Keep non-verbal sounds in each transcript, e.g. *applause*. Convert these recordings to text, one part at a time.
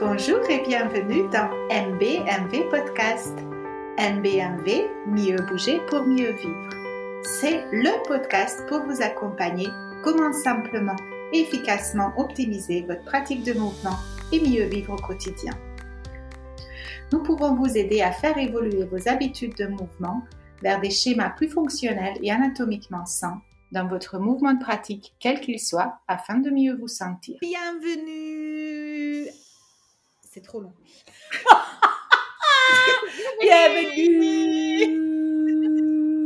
Bonjour et bienvenue dans MBMV Podcast. MBMV, mieux bouger pour mieux vivre. C'est le podcast pour vous accompagner comment simplement et efficacement optimiser votre pratique de mouvement et mieux vivre au quotidien. Nous pouvons vous aider à faire évoluer vos habitudes de mouvement vers des schémas plus fonctionnels et anatomiquement sains dans votre mouvement de pratique, quel qu'il soit, afin de mieux vous sentir. Bienvenue C'est trop long. *laughs* Bienvenue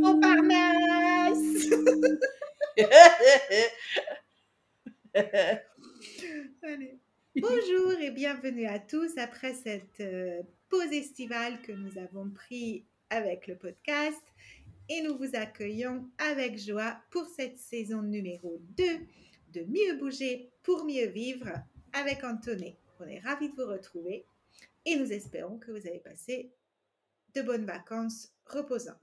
au Parnasse *laughs* Allez. Bonjour et bienvenue à tous après cette euh, pause estivale que nous avons pris avec le podcast et nous vous accueillons avec joie pour cette saison numéro 2 de Mieux bouger pour mieux vivre avec Antoné. On est ravis de vous retrouver et nous espérons que vous avez passé de bonnes vacances reposantes.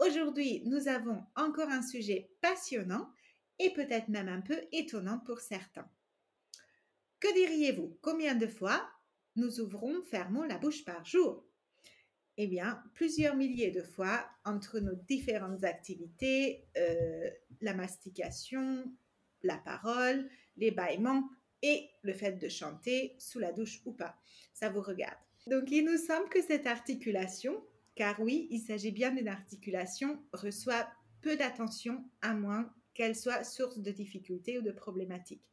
Aujourd'hui, nous avons encore un sujet passionnant et peut-être même un peu étonnant pour certains. Que diriez-vous? Combien de fois nous ouvrons, fermons la bouche par jour? Eh bien, plusieurs milliers de fois entre nos différentes activités, euh, la mastication, la parole, les bâillements et le fait de chanter sous la douche ou pas. Ça vous regarde. Donc, il nous semble que cette articulation, car oui, il s'agit bien d'une articulation, reçoit peu d'attention à moins qu'elle soit source de difficultés ou de problématiques.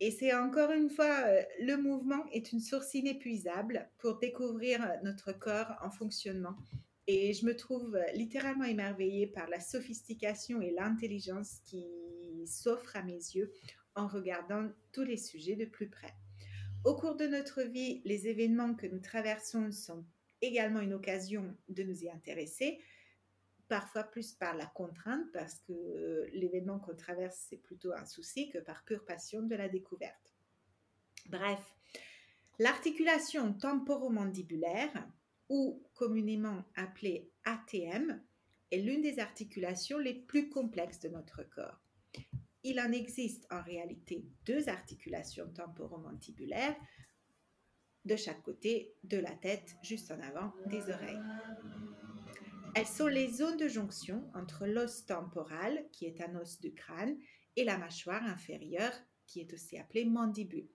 Et c'est encore une fois, euh, le mouvement est une source inépuisable pour découvrir notre corps en fonctionnement. Et je me trouve euh, littéralement émerveillée par la sophistication et l'intelligence qui s'offrent à mes yeux en regardant tous les sujets de plus près. Au cours de notre vie, les événements que nous traversons sont également une occasion de nous y intéresser, parfois plus par la contrainte, parce que l'événement qu'on traverse, c'est plutôt un souci, que par pure passion de la découverte. Bref, l'articulation temporomandibulaire, ou communément appelée ATM, est l'une des articulations les plus complexes de notre corps. Il en existe en réalité deux articulations temporomandibulaires de chaque côté de la tête, juste en avant des oreilles. Elles sont les zones de jonction entre l'os temporal, qui est un os du crâne, et la mâchoire inférieure, qui est aussi appelée mandibule.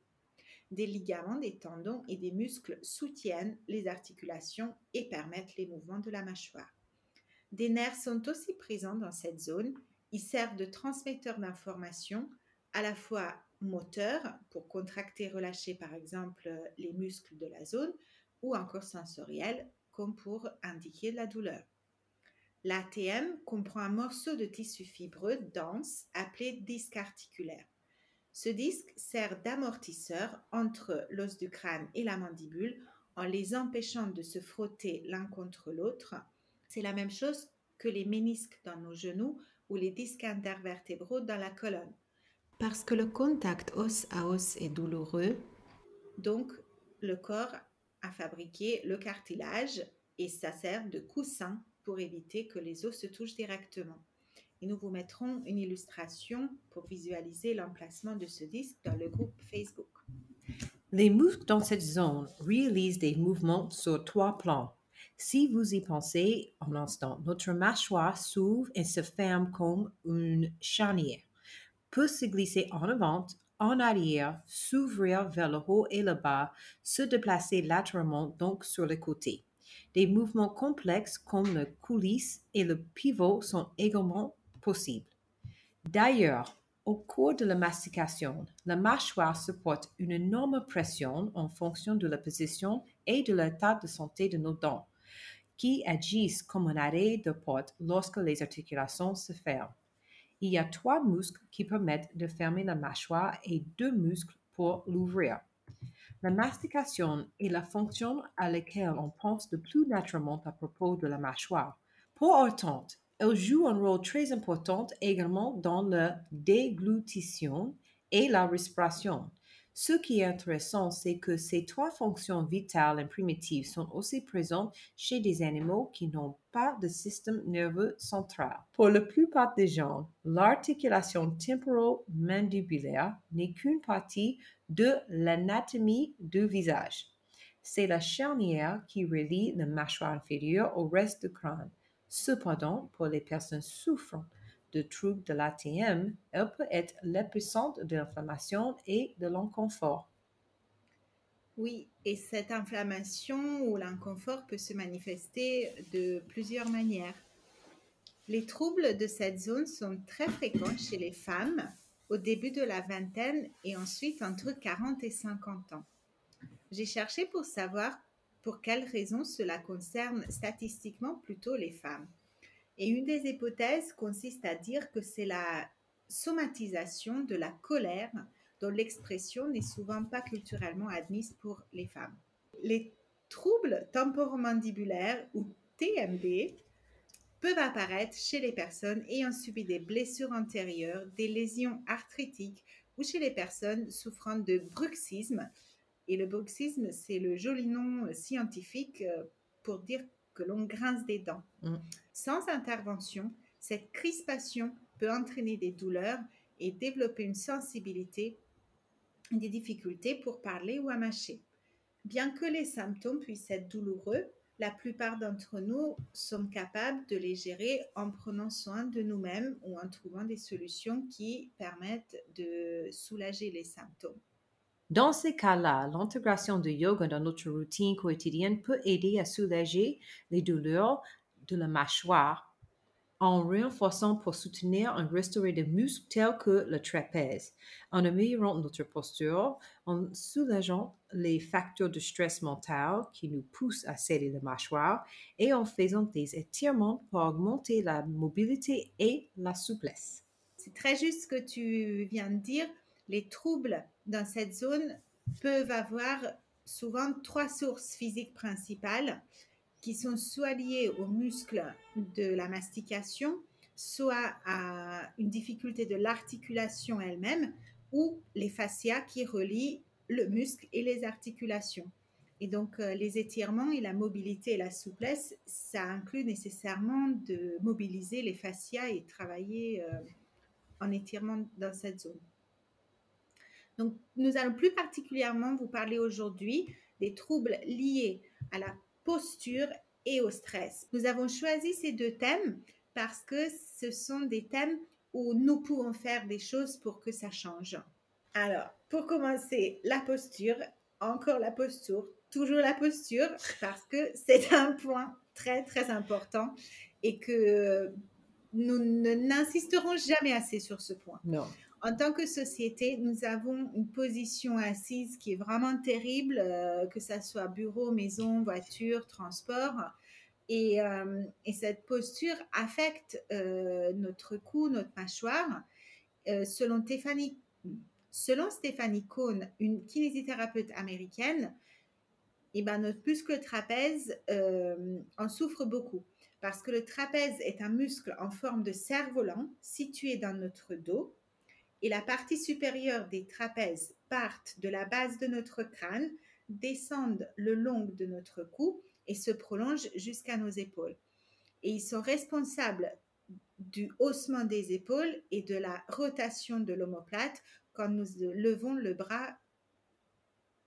Des ligaments, des tendons et des muscles soutiennent les articulations et permettent les mouvements de la mâchoire. Des nerfs sont aussi présents dans cette zone. Ils servent de transmetteurs d'informations à la fois moteurs pour contracter, relâcher par exemple les muscles de la zone ou encore sensoriels comme pour indiquer la douleur. L'ATM comprend un morceau de tissu fibreux dense appelé disque articulaire. Ce disque sert d'amortisseur entre l'os du crâne et la mandibule en les empêchant de se frotter l'un contre l'autre. C'est la même chose que les ménisques dans nos genoux ou les disques intervertébraux dans la colonne. Parce que le contact os à os est douloureux, donc le corps a fabriqué le cartilage et ça sert de coussin pour éviter que les os se touchent directement. Et nous vous mettrons une illustration pour visualiser l'emplacement de ce disque dans le groupe Facebook. Les muscles dans cette zone réalisent des mouvements sur trois plans. Si vous y pensez un instant, notre mâchoire s'ouvre et se ferme comme une charnière, peut se glisser en avant, en arrière, s'ouvrir vers le haut et le bas, se déplacer latéralement donc sur le côté. Des mouvements complexes comme le coulisse et le pivot sont également possibles. D'ailleurs, au cours de la mastication, la mâchoire supporte une énorme pression en fonction de la position et de l'état de santé de nos dents, qui agissent comme un arrêt de porte lorsque les articulations se ferment. Il y a trois muscles qui permettent de fermer la mâchoire et deux muscles pour l'ouvrir. La mastication est la fonction à laquelle on pense le plus naturellement à propos de la mâchoire. Pour autant, elle joue un rôle très important également dans la déglutition et la respiration. Ce qui est intéressant, c'est que ces trois fonctions vitales et primitives sont aussi présentes chez des animaux qui n'ont pas de système nerveux central. Pour la plupart des gens, l'articulation temporomandibulaire n'est qu'une partie de l'anatomie du visage. C'est la charnière qui relie la mâchoire inférieure au reste du crâne. Cependant, pour les personnes souffrant de troubles de l'ATM, elle peut être l'épicentre de l'inflammation et de l'inconfort. Oui, et cette inflammation ou l'inconfort peut se manifester de plusieurs manières. Les troubles de cette zone sont très fréquents chez les femmes au début de la vingtaine et ensuite entre 40 et 50 ans. J'ai cherché pour savoir pour quelles raisons cela concerne statistiquement plutôt les femmes. Et une des hypothèses consiste à dire que c'est la somatisation de la colère dont l'expression n'est souvent pas culturellement admise pour les femmes. Les troubles temporomandibulaires ou TMD peuvent apparaître chez les personnes ayant subi des blessures antérieures, des lésions arthritiques ou chez les personnes souffrant de bruxisme. Et le bruxisme, c'est le joli nom scientifique euh, pour dire que l'on grince des dents. Mm. Sans intervention, cette crispation peut entraîner des douleurs et développer une sensibilité, des difficultés pour parler ou à mâcher. Bien que les symptômes puissent être douloureux, la plupart d'entre nous sommes capables de les gérer en prenant soin de nous-mêmes ou en trouvant des solutions qui permettent de soulager les symptômes. Dans ces cas-là, l'intégration de yoga dans notre routine quotidienne peut aider à soulager les douleurs de la mâchoire en renforçant pour soutenir et restaurer des muscles tels que le trapèze, en améliorant notre posture, en soulageant les facteurs de stress mental qui nous poussent à serrer la mâchoire et en faisant des étirements pour augmenter la mobilité et la souplesse. C'est très juste ce que tu viens de dire les troubles dans cette zone peuvent avoir souvent trois sources physiques principales qui sont soit liées aux muscles de la mastication, soit à une difficulté de l'articulation elle-même, ou les fascias qui relient le muscle et les articulations. Et donc, euh, les étirements et la mobilité et la souplesse, ça inclut nécessairement de mobiliser les fascias et travailler euh, en étirement dans cette zone. Donc, nous allons plus particulièrement vous parler aujourd'hui des troubles liés à la posture et au stress. Nous avons choisi ces deux thèmes parce que ce sont des thèmes où nous pouvons faire des choses pour que ça change. Alors, pour commencer, la posture, encore la posture, toujours la posture, parce que c'est *laughs* un point très, très important et que nous n'insisterons jamais assez sur ce point. Non en tant que société, nous avons une position assise qui est vraiment terrible, euh, que ce soit bureau, maison, voiture, transport. Et, euh, cette posture affecte euh, notre cou, notre mâchoire. selon, Stéphanie, selon Cohn, une kinésithérapeute américaine, et eh ben, notre muscle trapèze en souffre beaucoup parce que le trapèze est un muscle en forme de cerf-volant situé dans notre dos et la partie supérieure des trapèzes partent de la base de notre crâne, descendent le long de notre cou et se prolongent jusqu'à nos épaules. Et ils sont responsables du haussement des épaules et de la rotation de l'omoplate quand nous levons le bras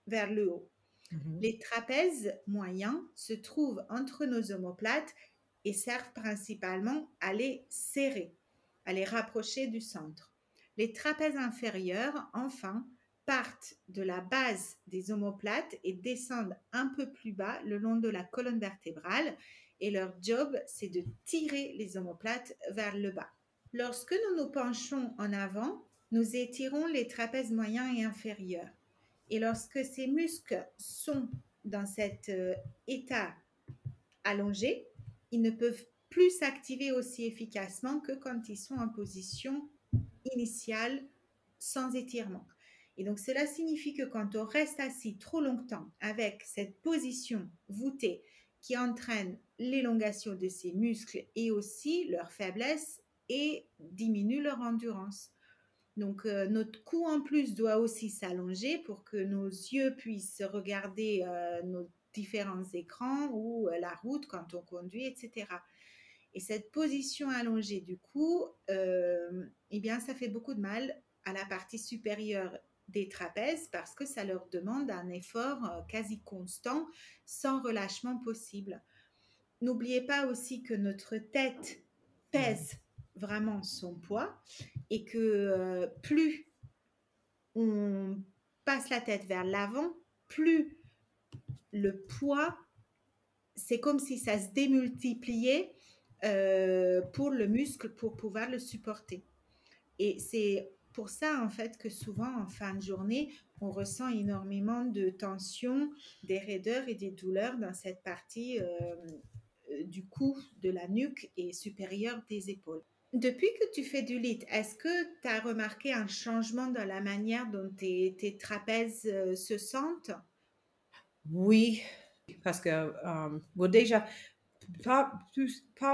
vers le haut. Mhm. Les trapèzes moyens se trouvent entre nos omoplates et servent principalement à les serrer, à les rapprocher du centre. Les trapèzes inférieurs, enfin, partent de la base des omoplates et descendent un peu plus bas le long de la colonne vertébrale et leur job, c'est de tirer les omoplates vers le bas. Lorsque nous nous penchons en avant, nous étirons les trapèzes moyens et inférieurs. Et lorsque ces muscles sont dans cet euh, état allongé, ils ne peuvent plus s'activer aussi efficacement que quand ils sont en position initiale sans étirement. Et donc cela signifie que quand on reste assis trop longtemps avec cette position voûtée qui entraîne l'élongation de ces muscles et aussi leur faiblesse et diminue leur endurance. Donc, euh, notre cou en plus doit aussi s'allonger pour que nos yeux puissent regarder euh, nos différents écrans ou euh, la route quand on conduit, etc. Et cette position allongée du cou, eh bien, ça fait beaucoup de mal à la partie supérieure des trapèzes parce que ça leur demande un effort quasi constant sans relâchement possible. N'oubliez pas aussi que notre tête pèse vraiment son poids et que euh, plus on passe la tête vers l'avant, plus le poids, c'est comme si ça se démultipliait euh, pour le muscle pour pouvoir le supporter. Et c'est pour ça, en fait, que souvent, en fin de journée, on ressent énormément de tension, des raideurs et des douleurs dans cette partie euh, du cou, de la nuque et supérieure des épaules. Depuis que tu fais du lit, est-ce que tu as remarqué un changement dans la manière dont tes, trapèzes euh, se sentent? Oui, parce que, euh, bon, déjà, pas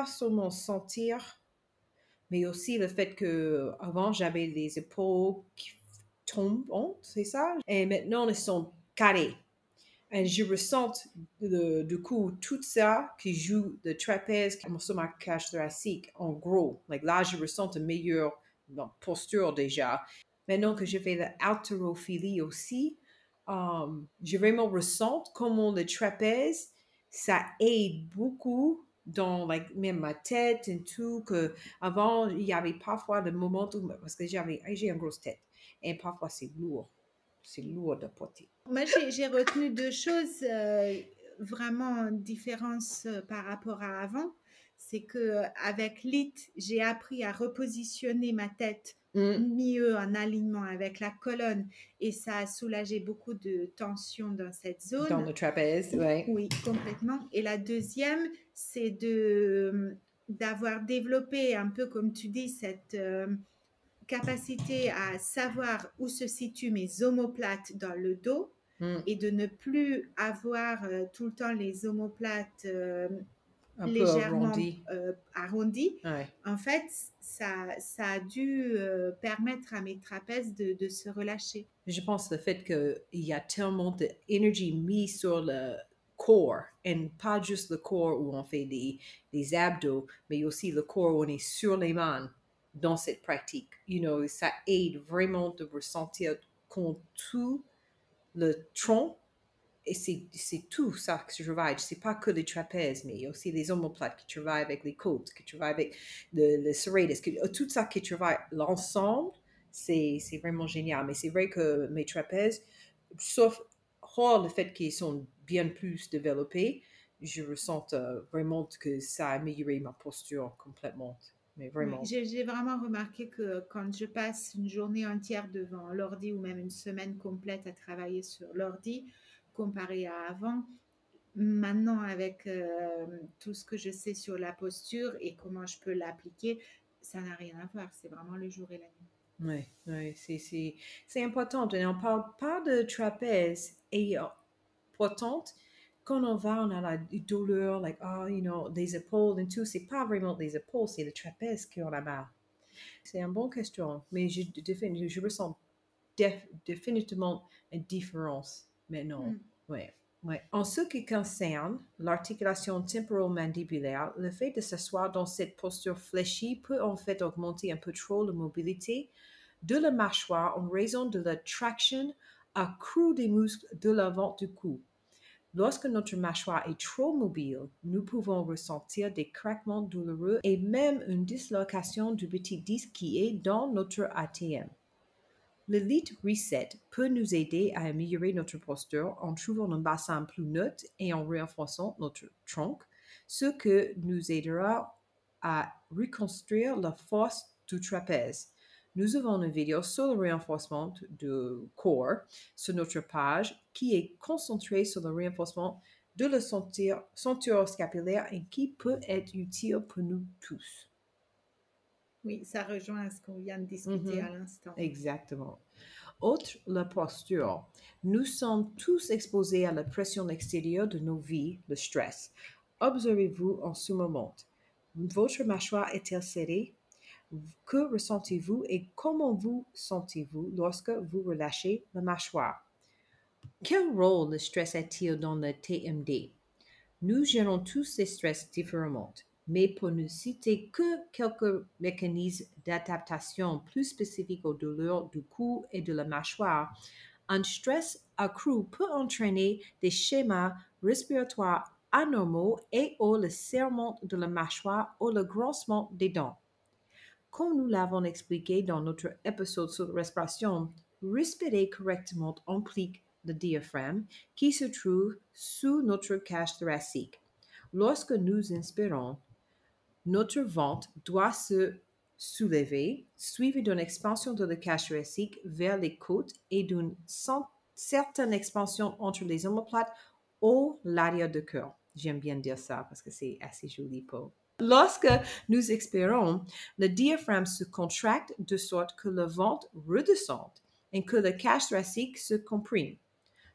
seulement sentir, mais aussi le fait que avant j'avais les épaules qui tombent, c'est ça? Et maintenant, elles sont carrées. Et je ressens du coup tout ça qui joue de trapèze sur ma cage thoracique en gros. Like là, je ressens une meilleure posture déjà. Maintenant que je fais l'haltérophilie aussi, um, je vraiment ressens comment le trapèze, ça aide beaucoup dans like, même ma tête et tout, que avant, il y avait parfois le moment où, parce que j'avais, j'ai une grosse tête, et parfois c'est lourd c'est lourd de porter. Moi, j'ai retenu deux choses euh, vraiment différentes euh, par rapport à avant. C'est que euh, avec l'IT, j'ai appris à repositionner ma tête mm. mieux en alignement avec la colonne et ça a soulagé beaucoup de tension dans cette zone. Dans le trapèze, oui. Oui, complètement. Et la deuxième, c'est de d'avoir développé un peu comme tu dis cette capacité à savoir où se situent mes omoplates dans le dos hmm. et de ne plus avoir euh, tout le temps les omoplates euh, légèrement arrondis. Euh, en fait, ça, ça a dû permettre à mes trapèzes de, de, se relâcher. Je pense le fait qu'il y a tellement d'énergie mise sur le corps, et pas juste le corps où on fait des, des abdos, mais aussi le corps où on est sur les mains dans cette pratique. You know, ça aide vraiment de ressentir qu'on tout le tronc et c'est tout ça que je travaille. C'est pas que les trapèzes, mais aussi les omoplates qui travaillent avec les côtes, qui travaillent avec le, le serratus, tout ça qui travaille l'ensemble, c'est vraiment génial. Mais c'est vrai que mes trapèzes, sauf hors le fait qu'ils sont bien plus développés, je ressens euh, vraiment que ça a amélioré ma posture complètement. J'ai vraiment remarqué que quand je passe une journée entière devant l'ordi ou même une semaine complète à travailler sur l'ordi, comparé à avant, maintenant avec euh, tout ce que je sais sur la posture et comment je peux l'appliquer, ça n'a rien à voir. C'est vraiment le jour et la nuit. Oui, ouais, c'est important. on ne parle pas de trapèze et importante quand on va, on a la douleur, like, oh, you know, des épaules et tout, c'est pas vraiment des épaules, c'est le trapèze qui a mal. C'est une bonne question, mais je, je ressens définitivement une différence maintenant. Mm. Ouais. Ouais. En ce qui concerne l'articulation temporomandibulaire, le fait de s'asseoir dans cette posture fléchie peut en fait augmenter un peu trop la mobilité de la mâchoire en raison de la traction accrue des muscles de l'avant du cou. Lorsque notre mâchoire est trop mobile, nous pouvons ressentir des craquements douloureux et même une dislocation du petit disque qui est dans notre ATM. Le lit reset peut nous aider à améliorer notre posture en trouvant un bassin plus neutre et en renforçant notre tronc, ce que nous aidera à reconstruire la force du trapèze. Nous avons une vidéo sur le renforcement du corps sur notre page qui est concentrée sur le renforcement de la ceinture, scapulaire et qui peut être utile pour nous tous. Oui, ça rejoint ce qu'on vient de discuter mm-hmm. à l'instant. Exactement. Autre, la posture. Nous sommes tous exposés à la pression extérieure de nos vies, le stress. Observez-vous en ce moment. Votre mâchoire est-elle serrée? Que ressentez-vous et comment vous sentez-vous lorsque vous relâchez la mâchoire? Quel rôle le stress a-t-il dans le TMD? Nous gérons tous ces stress différemment, mais pour ne citer que quelques mécanismes d'adaptation plus spécifiques aux douleurs du cou et de la mâchoire, un stress accru peut entraîner des schémas respiratoires anormaux et ou le serrement de la mâchoire ou le grossement des dents. Comme nous l'avons expliqué dans notre épisode sur la respiration, respirer correctement implique le diaphragme qui se trouve sous notre cage thoracique. Lorsque nous inspirons, notre ventre doit se soulever, suivi d'une expansion de la cage thoracique vers les côtes et d'une certaine expansion entre les omoplates ou l'arrière du cœur. J'aime bien dire ça parce que c'est assez joli pour. Lorsque nous expirons, le diaphragme se contracte de sorte que le ventre redescende et que la cage thoracique se comprime.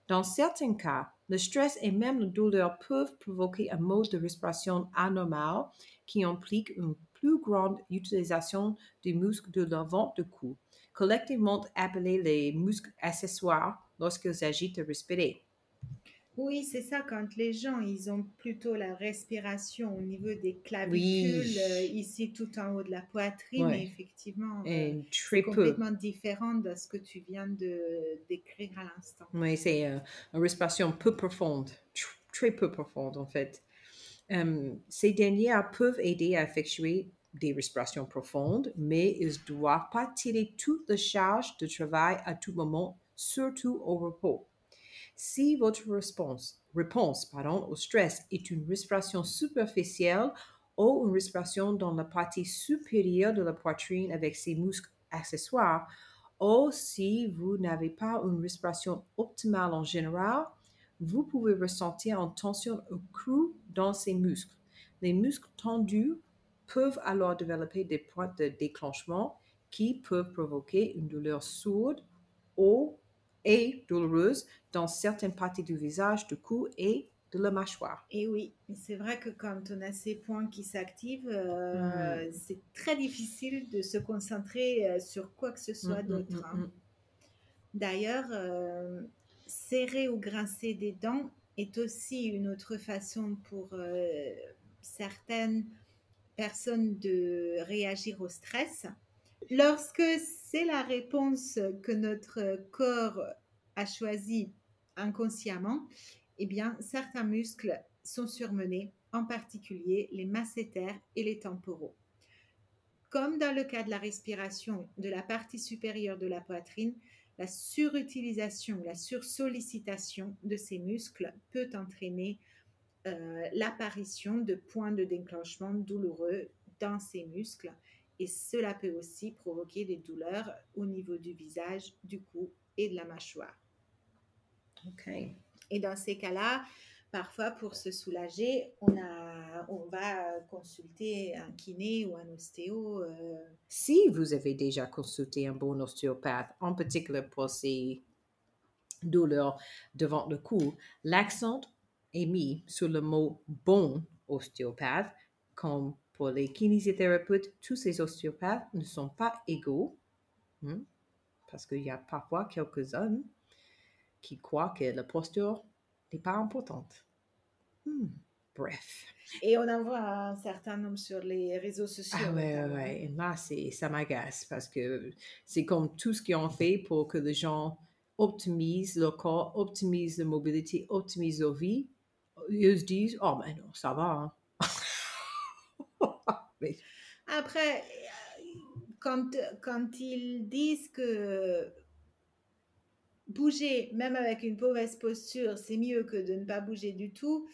Dans certains cas, le stress et même la douleur peuvent provoquer un mode de respiration anormal qui implique une plus grande utilisation des muscles de l'avant du cou, collectivement appelés les muscles accessoires lorsqu'il s'agit de respirer. Oui, c'est ça, quand les gens, ils ont plutôt la respiration au niveau des clavicules, euh, ici tout en haut de la poitrine, effectivement, euh, c'est complètement différent de ce que tu viens de décrire à l'instant. Oui, c'est euh, une respiration peu profonde, très peu profonde en fait. ces dernières peuvent aider à effectuer des respirations profondes, mais ils ne doivent pas tirer toute la charge de travail à tout moment, surtout au repos. Si votre réponse, réponse pardon, au stress est une respiration superficielle ou une respiration dans la partie supérieure de la poitrine avec ses muscles accessoires, ou si vous n'avez pas une respiration optimale en général, vous pouvez ressentir une tension accrue dans ces muscles. Les muscles tendus peuvent alors développer des points de déclenchement qui peuvent provoquer une douleur sourde ou et douloureuse dans certaines parties du visage, du cou et de la mâchoire. Et oui, c'est vrai que quand on a ces points qui s'activent, euh, mm. c'est très difficile de se concentrer euh, sur quoi que ce soit mm, mm, d'autre. Hein. D'ailleurs, euh, serrer ou grincer des dents est aussi une autre façon pour certaines personnes de réagir au stress. Lorsque c'est la réponse que notre corps a choisie inconsciemment, eh bien, certains muscles sont surmenés, en particulier les masséters et les temporaux. Comme dans le cas de la respiration de la partie supérieure de la poitrine, la surutilisation, la sursollicitation de ces muscles peut entraîner euh, l'apparition de points de déclenchement douloureux dans ces muscles et cela peut aussi provoquer des douleurs au niveau du visage, du cou et de la mâchoire. OK. Et dans ces cas-là, parfois pour se soulager, on, a, on va consulter un kiné ou un ostéo. Euh. Si vous avez déjà consulté un bon ostéopathe, en particulier pour ces douleurs devant le cou, l'accent est mis sur le mot bon ostéopathe comme pour les kinésithérapeutes, tous ces ostéopathes ne sont pas égaux, hein, parce qu'il y a parfois quelques-uns qui croient que la posture n'est pas importante. Hmm, bref. Et on en voit un certain nombre sur les réseaux sociaux. Ah ouais, ouais, ouais. Et là, ça m'agace parce que c'est comme tout ce qu'ils ont fait pour que les gens optimisent leur corps, optimisent la mobilité, optimisent leur vie. Ils se disent, oh ben non, ça va. Hein. Après, quand, quand ils disent que bouger, même avec une mauvaise posture, c'est mieux que de ne pas bouger du tout.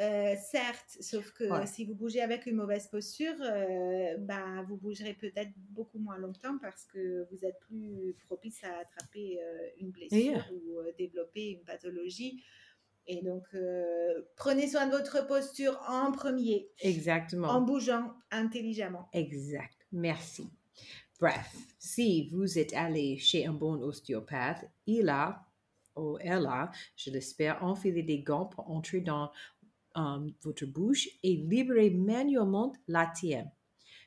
Euh, certes, sauf que si vous bougez avec une mauvaise posture, euh, bah, vous bougerez peut-être beaucoup moins longtemps parce que vous êtes plus propice à attraper euh, une blessure ou développer une pathologie et donc, euh, prenez soin de votre posture en premier. Exactement. En bougeant intelligemment. Exact. Merci. Bref, si vous êtes allé chez un bon ostéopathe, il a, ou elle a, je l'espère, enfilé des gants pour entrer dans euh, votre bouche et libérer manuellement la tienne.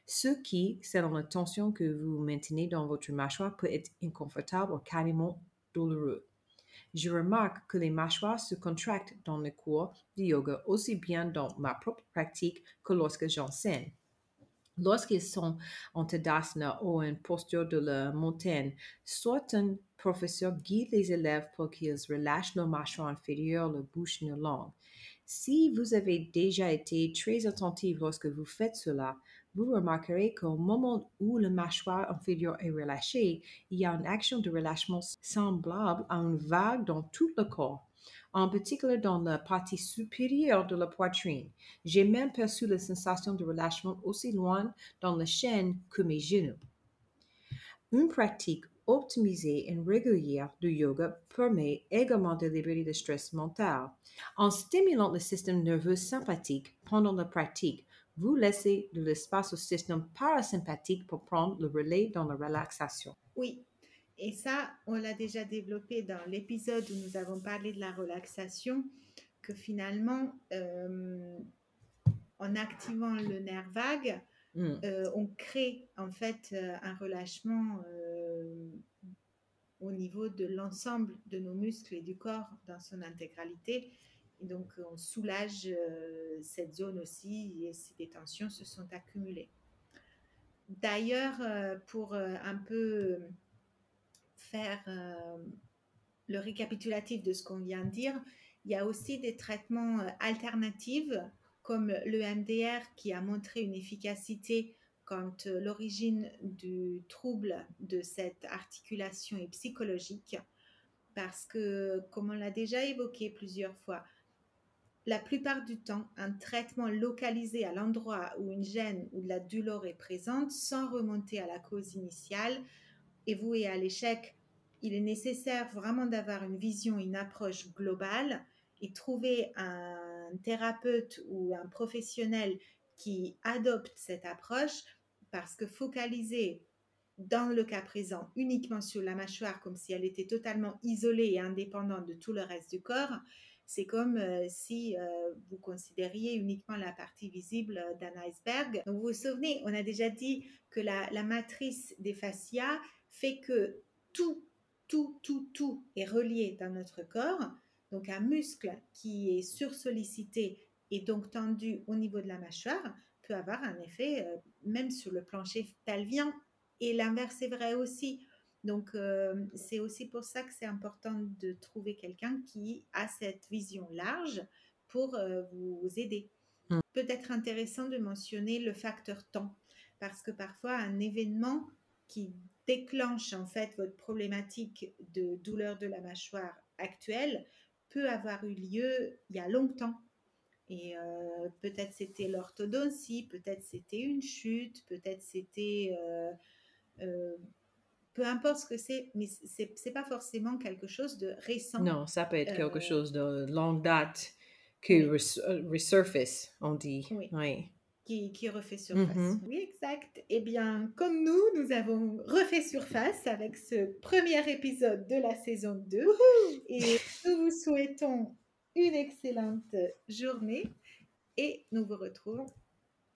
ce qui, selon la tension que vous maintenez dans votre mâchoire, peut être inconfortable ou carrément douloureux. Je remarque que les mâchoires se contractent dans le cours de yoga aussi bien dans ma propre pratique que lorsque j'enseigne. Lorsqu'ils sont en tadasana ou en posture de la montagne, soit un professeur guide les élèves pour qu'ils relâchent leur mâchoire inférieure, leur bouche leur langue. Si vous avez déjà été très attentif lorsque vous faites cela, vous remarquerez qu'au moment où le mâchoire inférieur est relâché, il y a une action de relâchement semblable à une vague dans tout le corps, en particulier dans la partie supérieure de la poitrine. J'ai même perçu la sensation de relâchement aussi loin dans la chaîne que mes genoux. Une pratique optimisée et régulière de yoga permet également de libérer le stress mental. En stimulant le système nerveux sympathique pendant la pratique, vous laissez de l'espace au système parasympathique pour prendre le relais dans la relaxation. Oui, et ça, on l'a déjà développé dans l'épisode où nous avons parlé de la relaxation, que finalement, euh, en activant le nerf vague, Mm. euh, on crée en fait euh, un relâchement au niveau de l'ensemble de nos muscles et du corps dans son intégralité. Donc, on soulage euh, cette zone aussi et si des tensions se sont accumulées. D'ailleurs, euh, pour euh, un peu faire le récapitulatif de ce qu'on vient de dire, il y a aussi des traitements alternatifs comme le MDR qui a montré une efficacité quand l'origine du trouble de cette articulation est psychologique. Parce que, comme on l'a déjà évoqué plusieurs fois, la plupart du temps, un traitement localisé à l'endroit où une gêne ou de la douleur est présente sans remonter à la cause initiale est voué à l'échec. Il est nécessaire vraiment d'avoir une vision, une approche globale et trouver un thérapeute ou un professionnel qui adopte cette approche parce que focaliser dans le cas présent uniquement sur la mâchoire comme si elle était totalement isolée et indépendante de tout le reste du corps, c'est comme euh, si euh, vous considériez uniquement la partie visible euh, d'un iceberg. Donc vous vous souvenez, on a déjà dit que la, matrice des fascias fait que tout, tout, tout, tout est relié dans notre corps. Donc un muscle qui est sursollicité et donc tendu au niveau de la mâchoire peut avoir un effet même sur le plancher pelvien. Et l'inverse est vrai aussi. Donc, euh, c'est aussi pour ça que c'est important de trouver quelqu'un qui a cette vision large pour euh, vous aider. Mm. Peut-être intéressant de mentionner le facteur temps, parce que parfois un événement qui déclenche en fait votre problématique de douleur de la mâchoire actuelle peut avoir eu lieu il y a longtemps. Et euh, peut-être c'était l'orthodontie, peut-être c'était une chute, peut-être c'était euh, euh, peu importe ce que c'est, mais c'est c'est pas forcément quelque chose de récent. Non, ça peut être quelque Euh, chose de longue date que Oui. res- euh, resurface, on dit. Oui. Oui. qui, qui refait surface. Mhm. Oui, exact. Eh bien, comme nous, nous avons refait surface avec ce premier épisode de la saison 2. Et nous vous souhaitons une excellente journée et nous vous retrouvons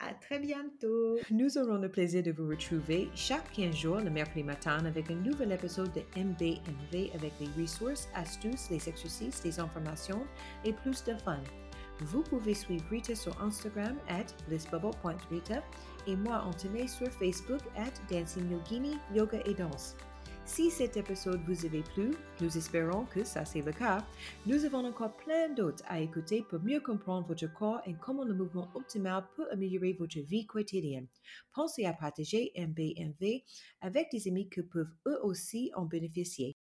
à très bientôt. Nous aurons le plaisir de vous retrouver chaque 15 jours le mercredi matin avec un nouvel épisode de MBMV avec les ressources, astuces, les exercices, les informations et plus de fun. Vous pouvez suivre Rita sur Instagram at blissbubble.rita et moi Anthony sur Facebook at Dancing Yogini Yoga et Danse. Si cet épisode vous avait plu, nous espérons que ça c'est le cas, nous avons encore plein d'autres à écouter pour mieux comprendre votre corps et comment le mouvement optimal peut améliorer votre vie quotidienne. Pensez à partager MBMV avec des amis qui peuvent eux aussi en bénéficier.